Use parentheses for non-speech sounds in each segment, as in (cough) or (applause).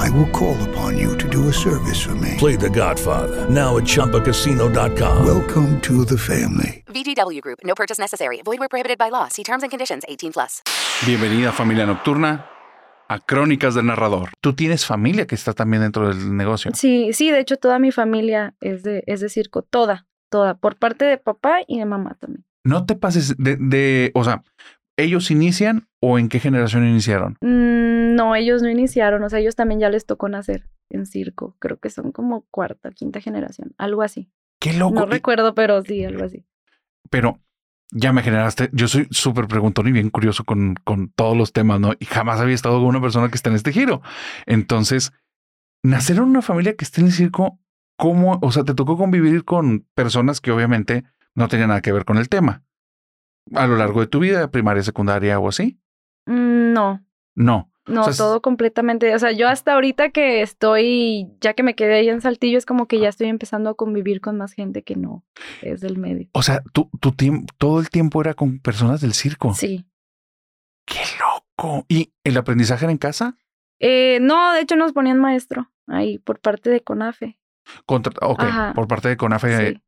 I will call upon you to do a service for me. Play The Godfather now at ChumbaCasino.com. Welcome to the family. VGW Group. No purchase necessary. Void where prohibited by law. See terms and conditions. 18 plus. Bienvenida familia nocturna a Crónicas del Narrador. Tú tienes familia que está también dentro del negocio. Sí, sí, de hecho toda mi familia es de, es de circo, toda, toda, por parte de papá y de mamá también. No te pases de, de o sea, ¿ellos inician o en qué generación iniciaron? Mm, no, ellos no iniciaron, o sea, ellos también ya les tocó nacer en circo. Creo que son como cuarta, quinta generación, algo así. Qué loco. No Y- recuerdo, pero sí, algo así. pero ya me generaste. Yo soy súper preguntón y bien curioso con, con todos los temas, ¿no? Y jamás había estado con una persona que está en este giro. Entonces, nacer en una familia que esté en el circo, ¿cómo? O sea, te tocó convivir con personas que obviamente no tenían nada que ver con el tema a lo largo de tu vida, primaria, secundaria o así. Mm, no, No. no, O sea, es- todo completamente. O sea, yo hasta ahorita que estoy, ya que me quedé ahí en Saltillo, es como que ya estoy empezando a convivir con más gente que no es del medio. O sea, tu, tu tiempo, todo el tiempo era con personas del circo. Sí. ¡Qué loco! ¿Y el aprendizaje era en casa? Eh, no, de hecho nos ponían maestro ahí por parte de CONAFE. Contra, ok, Ajá. por parte de CONAFE. Sí.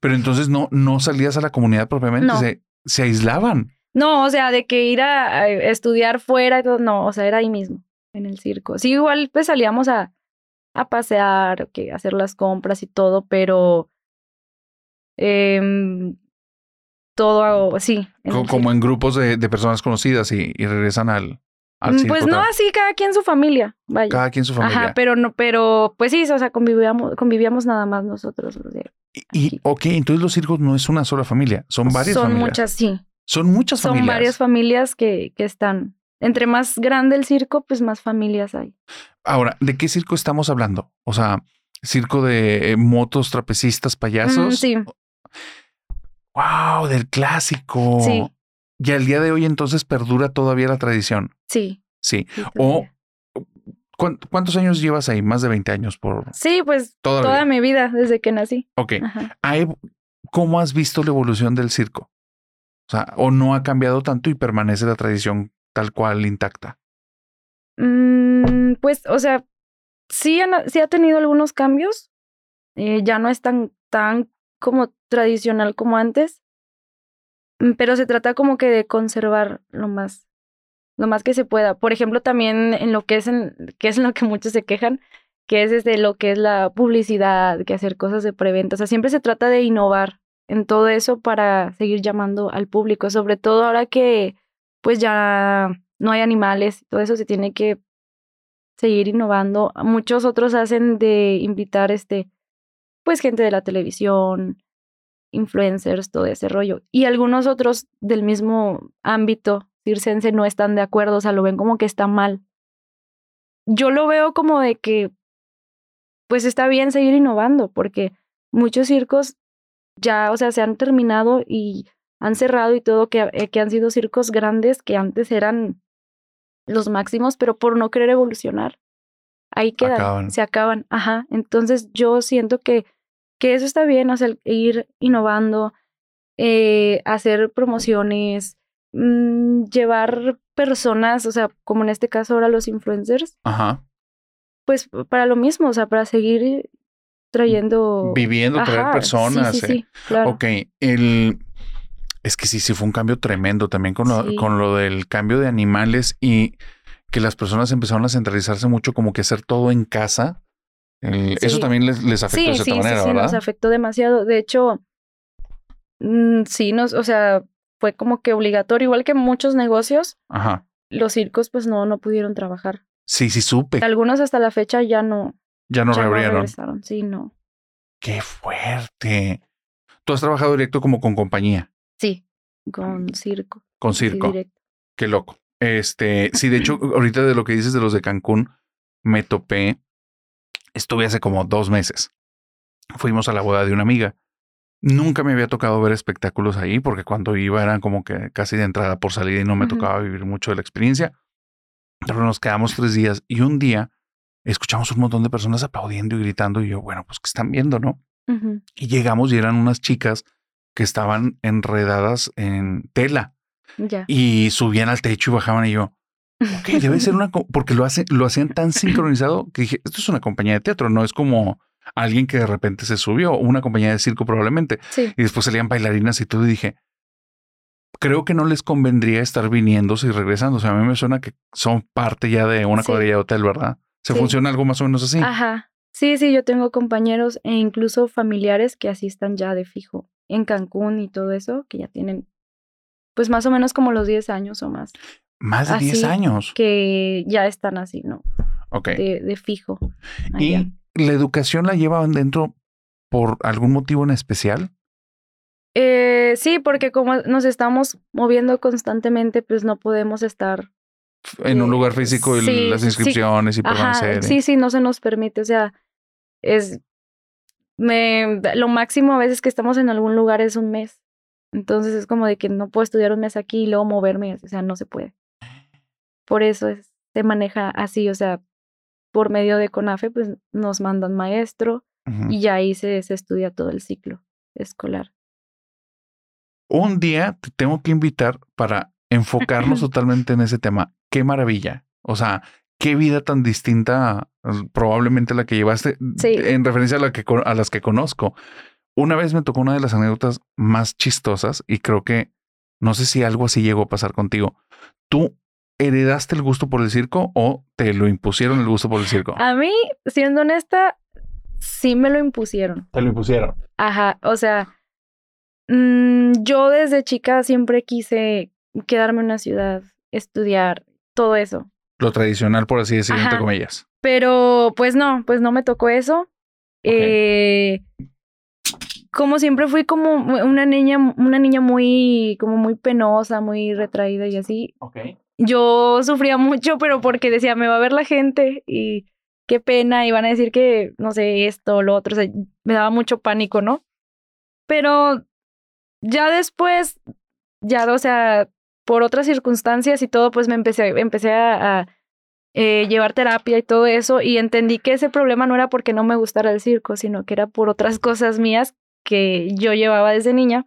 Pero entonces no, no salías a la comunidad propiamente, No. se, se aislaban. No, o sea, de que ir a, a estudiar fuera no, o sea, era ahí mismo, en el circo. Sí, igual pues salíamos a, a pasear, que hacer las compras y todo, pero em, todo sí. en Co- el como en grupos de, de personas conocidas y, y regresan al, Mm. Pues no así, cada quien su familia, vaya. Cada quien su familia. Ajá, pero no, pero pues sí, o sea, convivíamos, convivíamos nada más nosotros. o sea, y, y, ok, entonces los circos no es una sola familia, son varias son familias. muchas, sí. Son muchas Son familias. varias familias que, que están. Entre más grande el circo, pues más familias hay. Ahora, ¿de qué circo estamos hablando? O sea, circo de eh, motos, trapecistas, payasos. Mm, sí. Wow, del clásico. Sí. Y al día de hoy entonces perdura todavía la tradición. Sí. Sí. sí, O todavía. ¿cuán- ¿cuántos años llevas ahí? Más de 20 años por. Sí, pues Todavía. toda mi vida, desde que nací. Ok. Ajá. ¿Ha ev- ¿Cómo has visto la evolución del circo? O sea, o no ha cambiado tanto y permanece la tradición tal cual intacta. Mm, pues, o sea, sí, sí ha tenido algunos cambios. Eh, ya no es tan, tan como tradicional como antes. Mm, Pero se trata como que de conservar lo más, lo más que se pueda. Por ejemplo, también en lo que es en, que es en lo que muchos se quejan, que es desde lo que es la publicidad, que hacer cosas de preventa. O sea, siempre se trata de innovar en todo eso para seguir llamando al público, sobre todo ahora que pues ya no hay animales, todo eso se tiene que seguir innovando. Muchos otros hacen de invitar este pues gente de la televisión, influencers, todo ese rollo. Y algunos otros del mismo ámbito circense no están de acuerdo, o sea, lo ven como que está mal. Yo lo veo como de que pues está bien seguir innovando porque muchos circos ya, o sea, se han terminado y han cerrado y todo, que, eh, que han sido circos grandes que antes eran los máximos, pero por no querer evolucionar. Ahí quedan, Acaban. se acaban. Ajá. Entonces yo siento que, que eso está bien, o sea, ir innovando, eh, hacer promociones, mm, llevar personas, o sea, como en este caso ahora los influencers, Ajá. pues para lo mismo, o sea, para seguir trayendo... Viviendo, traer personas. Sí, sí, eh. sí, claro. Ok, el... Es que sí, sí fue un cambio tremendo también con lo, con lo del cambio de animales y que las personas empezaron a centralizarse mucho como que hacer todo en casa. El- Eso también les, les afectó sí, de cierta sí, manera, sí, sí, ¿verdad? nos afectó demasiado. De hecho, Mm, sí, nos, o sea, fue como que obligatorio, igual que muchos negocios, Ajá. los circos pues no, no pudieron trabajar. Sí, sí supe. Algunos hasta la fecha ya no, Ya no ya no reabrieron. regresaron. Sí, no. Qué fuerte. Tú has trabajado directo como con compañía, Sí, con circo. con circo. Qué loco. Este, sí, de hecho, ahorita de lo que dices de los de Cancún, me topé. Estuve hace como dos meses. Fuimos a la boda de una amiga. Nunca me había tocado ver espectáculos ahí, porque cuando iba eran como que casi de entrada por salida y no me tocaba vivir mucho de la experiencia. Pero nos quedamos tres días y un día escuchamos un montón de personas aplaudiendo y gritando. Y yo, bueno, pues que están viendo, ¿no? Y llegamos y eran unas chicas que estaban enredadas en tela y subían al techo y bajaban y yo, ok, debe ser una, porque lo hacen, lo hacían tan sincronizado que dije, esto es una compañía de teatro, no es como alguien que de repente se subió, una compañía de circo probablemente, Sí, y después salían bailarinas y todo y dije, creo que no les convendría estar viniéndose y regresando, o sea, a mí me suena que son parte ya de una Sí. cuadrilla de hotel, ¿verdad? Se Sí. funciona algo más o menos así. Ajá. Sí, sí, yo tengo compañeros e incluso familiares que así están ya de fijo en Cancún y todo eso, que ya tienen pues más o menos como los 10 años o más, Más de 10 así años. que ya están así, ¿no? Ok. De, de fijo. allá. ¿Y la educación la llevan dentro por algún motivo en especial? Eh, sí, porque como nos estamos moviendo constantemente, pues no podemos estar. En un Eh, lugar físico y sí, las sí. inscripciones y Ajá, permanecer. ¿eh? sí, sí, no se nos permite. O sea, es. Me, lo máximo a veces que estamos en algún lugar es un mes. Entonces es como de que no puedo estudiar un mes aquí y luego moverme. O sea, no se puede. Por eso es- se maneja así. O sea, por medio de CONAFE, pues nos mandan maestro y ya ahí se, se estudia todo el ciclo escolar. Un día te tengo que invitar para enfocarnos (laughs) totalmente en ese tema. Qué maravilla. O sea, qué vida tan distinta eh, probablemente la que llevaste Sí. en referencia a, la que, a las que conozco. Una vez me tocó una de las anécdotas más chistosas y creo que no sé si algo así llegó a pasar contigo. ¿Tú heredaste el gusto por el circo o te lo impusieron el gusto por el circo? A mí, siendo honesta, sí me lo impusieron. Te lo impusieron. Ajá, o sea, mm, yo desde chica siempre quise quedarme en una ciudad, estudiar, todo eso. Lo tradicional, por así decirlo, entre comillas. Pero pues no, pues no me tocó eso. Eh, como siempre fui como una niña, una niña muy, como muy penosa, muy retraída y así. Ok. Yo sufría mucho, pero porque decía, me va a ver la gente y qué pena, y van a decir que, no sé, esto, lo otro, o sea, me daba mucho pánico, ¿no? Pero ya después, ya, o sea, por otras circunstancias y todo, pues me empecé, empecé a, eh, llevar terapia y todo eso, y entendí que ese problema no era porque no me gustara el circo, sino que era por otras cosas mías que yo llevaba desde niña.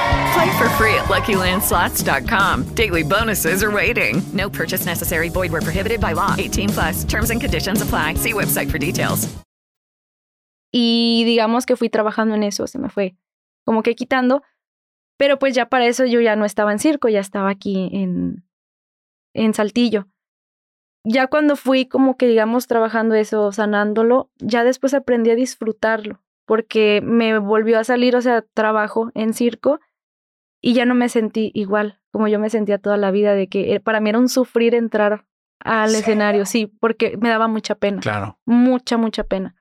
Play for free at LuckyLandSlots.com. Daily bonuses are waiting. No purchase necessary. Void were prohibited by law. 18 plus. Terms and conditions apply. See website for details. Y digamos que fui trabajando en eso, se me fue como que quitando. Pero pues ya para eso yo ya no estaba en circo, ya estaba aquí en, en Saltillo. Ya cuando fui como que digamos trabajando eso, sanándolo, ya después aprendí a disfrutarlo, porque me volvió a salir, o sea, trabajo en circo y ya no me sentí igual como yo me sentía toda la vida, de que eh, para mí era un sufrir entrar al Sí. escenario, sí, porque me daba mucha pena Claro. mucha, mucha pena.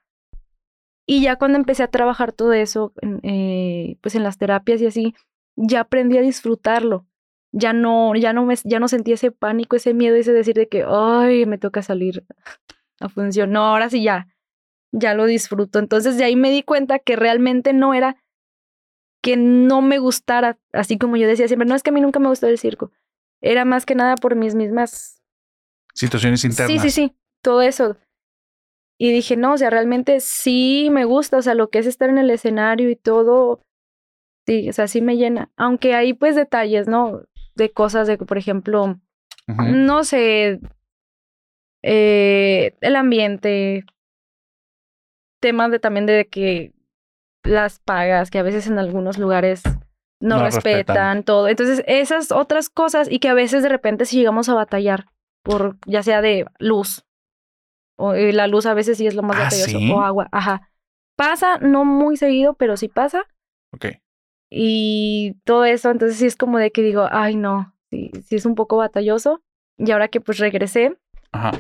Y ya cuando empecé a trabajar todo eso, eh, pues en las terapias y así, ya aprendí a disfrutarlo. Ya no, ya no me, ya no sentí ese pánico, ese miedo, ese decir de que, ay, me toca salir. funcionó, ahora sí ya, ya lo disfruto. Entonces de ahí me di cuenta que realmente no era que no me gustara, así como yo decía siempre, no es que a mí nunca me gustó el circo, era más que nada por mis mismas... Situaciones internas. Sí, sí, sí, todo eso. Y dije, no, o sea, realmente sí me gusta, o sea, lo que es estar en el escenario y todo, sí, o sea, sí me llena. Aunque hay pues detalles, ¿no? De cosas de, por ejemplo, no sé, eh, el ambiente, temas de también de que las pagas, que a veces en algunos lugares no, No respetan, respetan. todo. Entonces, esas otras cosas y que a veces de repente si llegamos a batallar por ya sea de luz o eh, la luz a veces sí es lo más ¿Ah, batalloso sí? o agua, ajá. Pasa, no muy seguido, pero sí pasa Ok. y todo eso, entonces sí es como de que digo, ay no, sí, sí es un poco batalloso. Y ahora que pues regresé, Ajá.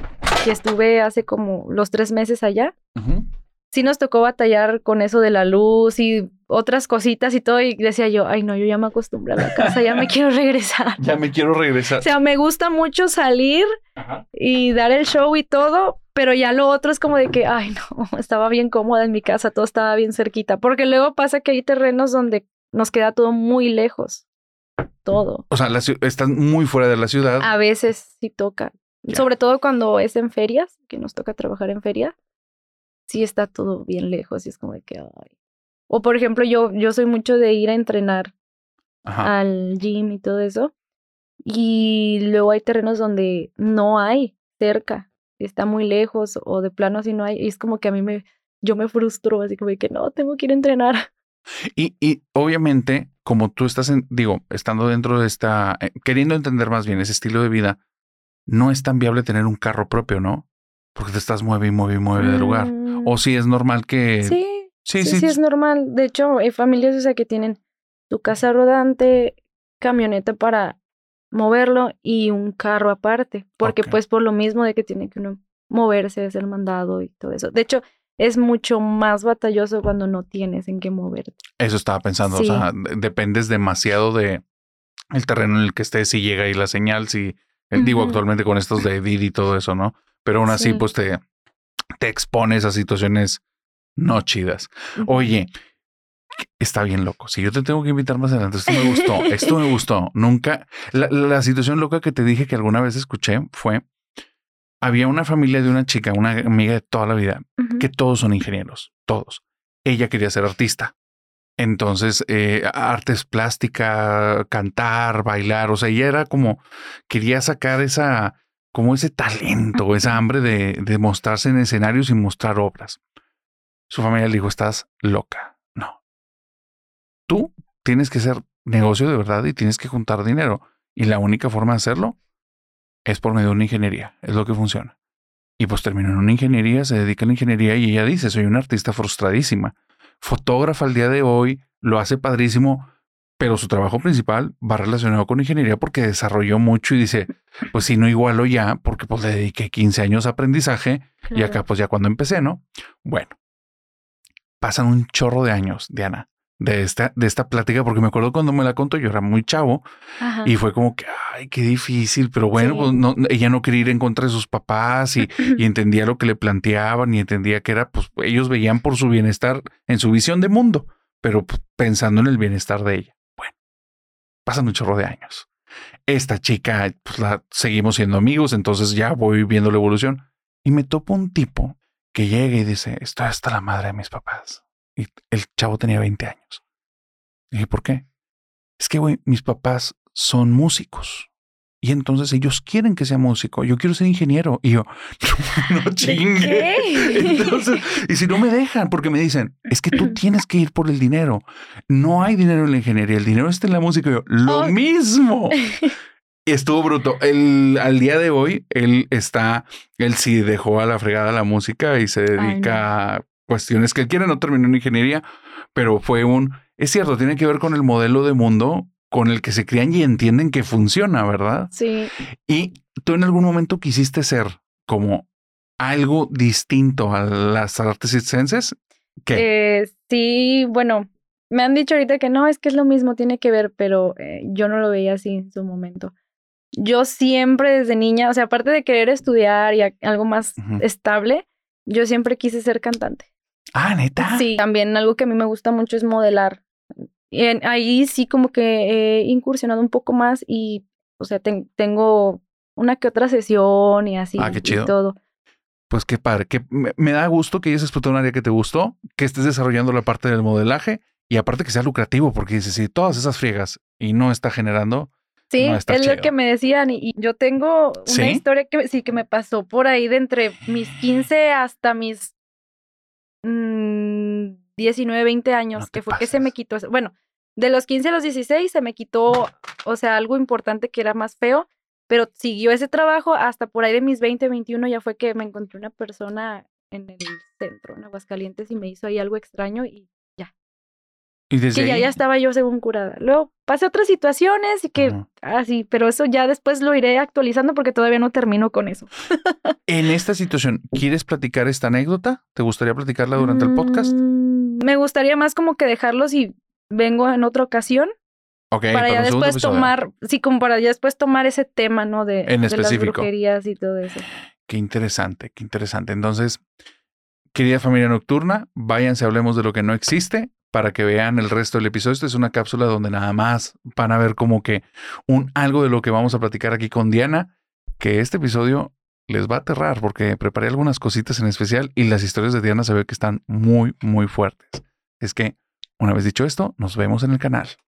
que estuve hace como los tres meses allá, Ujú. Sí nos tocó batallar con eso de la luz y otras cositas y todo. Y decía yo, ay no, yo ya me acostumbré a la casa, ya me (laughs) quiero regresar. Ya me quiero regresar. O sea, me gusta mucho salir Ajá. y dar el show y todo, pero ya lo otro es como de que, ay no, (laughs) estaba bien cómoda en mi casa, todo estaba bien cerquita. Porque luego pasa que hay terrenos donde nos queda todo muy lejos. Todo. O sea, la estás muy fuera de la ciudad. A veces sí toca. Ya. Sobre todo cuando es en ferias, que nos toca trabajar en feria. Sí está todo bien lejos y es como de que, ay. O por ejemplo, yo, yo soy mucho de ir a entrenar Ajá. al gym y todo eso. Y luego hay terrenos donde no hay cerca, está muy lejos o de plano así no hay. Y es como que a mí me, yo me frustro, así como de que no, tengo que ir a entrenar. (laughs) Y, y obviamente, como tú estás en, digo, estando dentro de esta, eh, queriendo entender más bien ese estilo de vida, no es tan viable tener un carro propio, ¿no? Porque te estás mueve y mueve y mueve de lugar. Mm, O si es normal que. Sí, sí, sí, sí. sí, es normal. De hecho, hay familias o sea, que tienen su casa rodante, camioneta para moverlo y un carro aparte. Porque pues por lo mismo de que tiene que uno moverse, hacer el mandado y todo eso. De hecho, es mucho más batalloso cuando no tienes en qué moverte. Eso estaba pensando. Sí. O sea, de- dependes demasiado de el terreno en el que estés, si llega ahí la señal, si eh, digo actualmente con estos de Didi y todo eso, ¿no? Pero aún así, Sí. pues te, te expones a situaciones no chidas. Oye, está bien loco. Si yo te tengo que invitar más adelante, esto me gustó, esto me gustó. Nunca, la, la situación loca que te dije que alguna vez escuché fue, había una familia de una chica, una amiga de toda la vida, que todos son ingenieros, todos. Ella quería ser artista. Entonces, eh, artes plástica, cantar, bailar, o sea, ella era como, quería sacar esa, como ese talento, esa hambre de, de mostrarse en escenarios y mostrar obras. Su familia le dijo, estás loca. No. Tú tienes que hacer negocio de verdad y tienes que juntar dinero. Y la única forma de hacerlo es por medio de una ingeniería. Es lo que funciona. Y pues terminó en una ingeniería, se dedica a la ingeniería y ella dice, soy una artista frustradísima. Fotógrafa al día de hoy, lo hace padrísimo, pero su trabajo principal va relacionado con ingeniería porque desarrolló mucho y dice, pues si no igualo ya, porque pues le dediqué 15 años a aprendizaje y acá pues ya cuando empecé, ¿no? Bueno, pasan un chorro de años, Diana, de esta, de esta plática, porque me acuerdo cuando me la contó, yo era muy chavo Ajá. y fue como que, ay, qué difícil, pero bueno, Sí. pues no, ella no quería ir en contra de sus papás y, (laughs) y entendía lo que le planteaban y entendía que era, pues ellos veían por su bienestar en su visión de mundo, pero pues, pensando en el bienestar de ella. Pasan un chorro de años. Esta chica, pues la seguimos siendo amigos, entonces ya voy viendo la evolución y me topo un tipo que llega y dice, estoy hasta la madre de mis papás. Y el chavo tenía 20 años. Y dije, ¿por qué? Es que, güey, mis papás son músicos. Y entonces ellos quieren que sea músico. Yo quiero ser ingeniero. Y yo, (laughs) no, no chingue. qué? Entonces, y si no me dejan, porque me dicen, es que tú tienes que ir por el dinero. No hay dinero en la ingeniería, el dinero está en la música. Y yo, lo Oh. mismo. (laughs) Y estuvo bruto. El, al día de hoy, él está, él sí dejó a la fregada la música y se dedica a cuestiones que él quiere. No terminó en ingeniería, pero fue un, es cierto, tiene que ver con el modelo de mundo con el que se crían y entienden que funciona, ¿verdad? Sí, Y tú en algún momento quisiste ser como algo distinto a las artes circenses. ¿Qué? Eh, sí, bueno, me han dicho ahorita que no, es que es lo mismo, tiene que ver, pero eh, yo no lo veía así en su momento. yo siempre desde niña, o sea, aparte de querer estudiar y algo más estable, yo siempre quise ser cantante. Ah, neta. Sí, también algo que a mí me gusta mucho es modelar. Y en- ahí sí como que he incursionado un poco más y, o sea, ten- tengo una que otra sesión y así Ah, qué y chido. todo. Pues qué padre, que me, me da gusto que hayas explotado un área que te gustó, que estés desarrollando la parte del modelaje y aparte que sea lucrativo, porque dices, si todas esas friegas y no está generando, Sí, No, es lo que me decían y, y yo tengo una ¿Sí? historia que sí que me pasó por ahí de entre mis 15 hasta mis mm, 19, 20 años, No que fue que se me quitó, bueno, de los 15 a los 16 se me quitó, o sea, algo importante que era más feo, pero siguió ese trabajo hasta por ahí de mis 20, 21 ya fue que me encontré una persona en el centro, en Aguascalientes, y me hizo ahí algo extraño y y desde que ya, ahí, ya estaba yo según curada. Luego pasé otras situaciones y que así, pero eso ya después lo iré actualizando porque todavía no termino con eso. en esta situación, ¿quieres platicar esta anécdota? ¿Te gustaría platicarla durante el podcast? Me gustaría más como que dejarlos y vengo en otra ocasión Ok, para ya después episodio. tomar, sí, como para ya después tomar ese tema, ¿no? De, En de las específico. brujerías y todo eso. Qué interesante, qué interesante. Entonces, querida familia nocturna, váyanse, hablemos de lo que no existe para que vean el resto del episodio. Esta es una cápsula donde nada más van a ver como que un algo de lo que vamos a platicar aquí con Diana, que este episodio les va a aterrar porque preparé algunas cositas en especial y las historias de Diana se ve que están muy, muy fuertes. Es que, una vez dicho esto, nos vemos en el canal.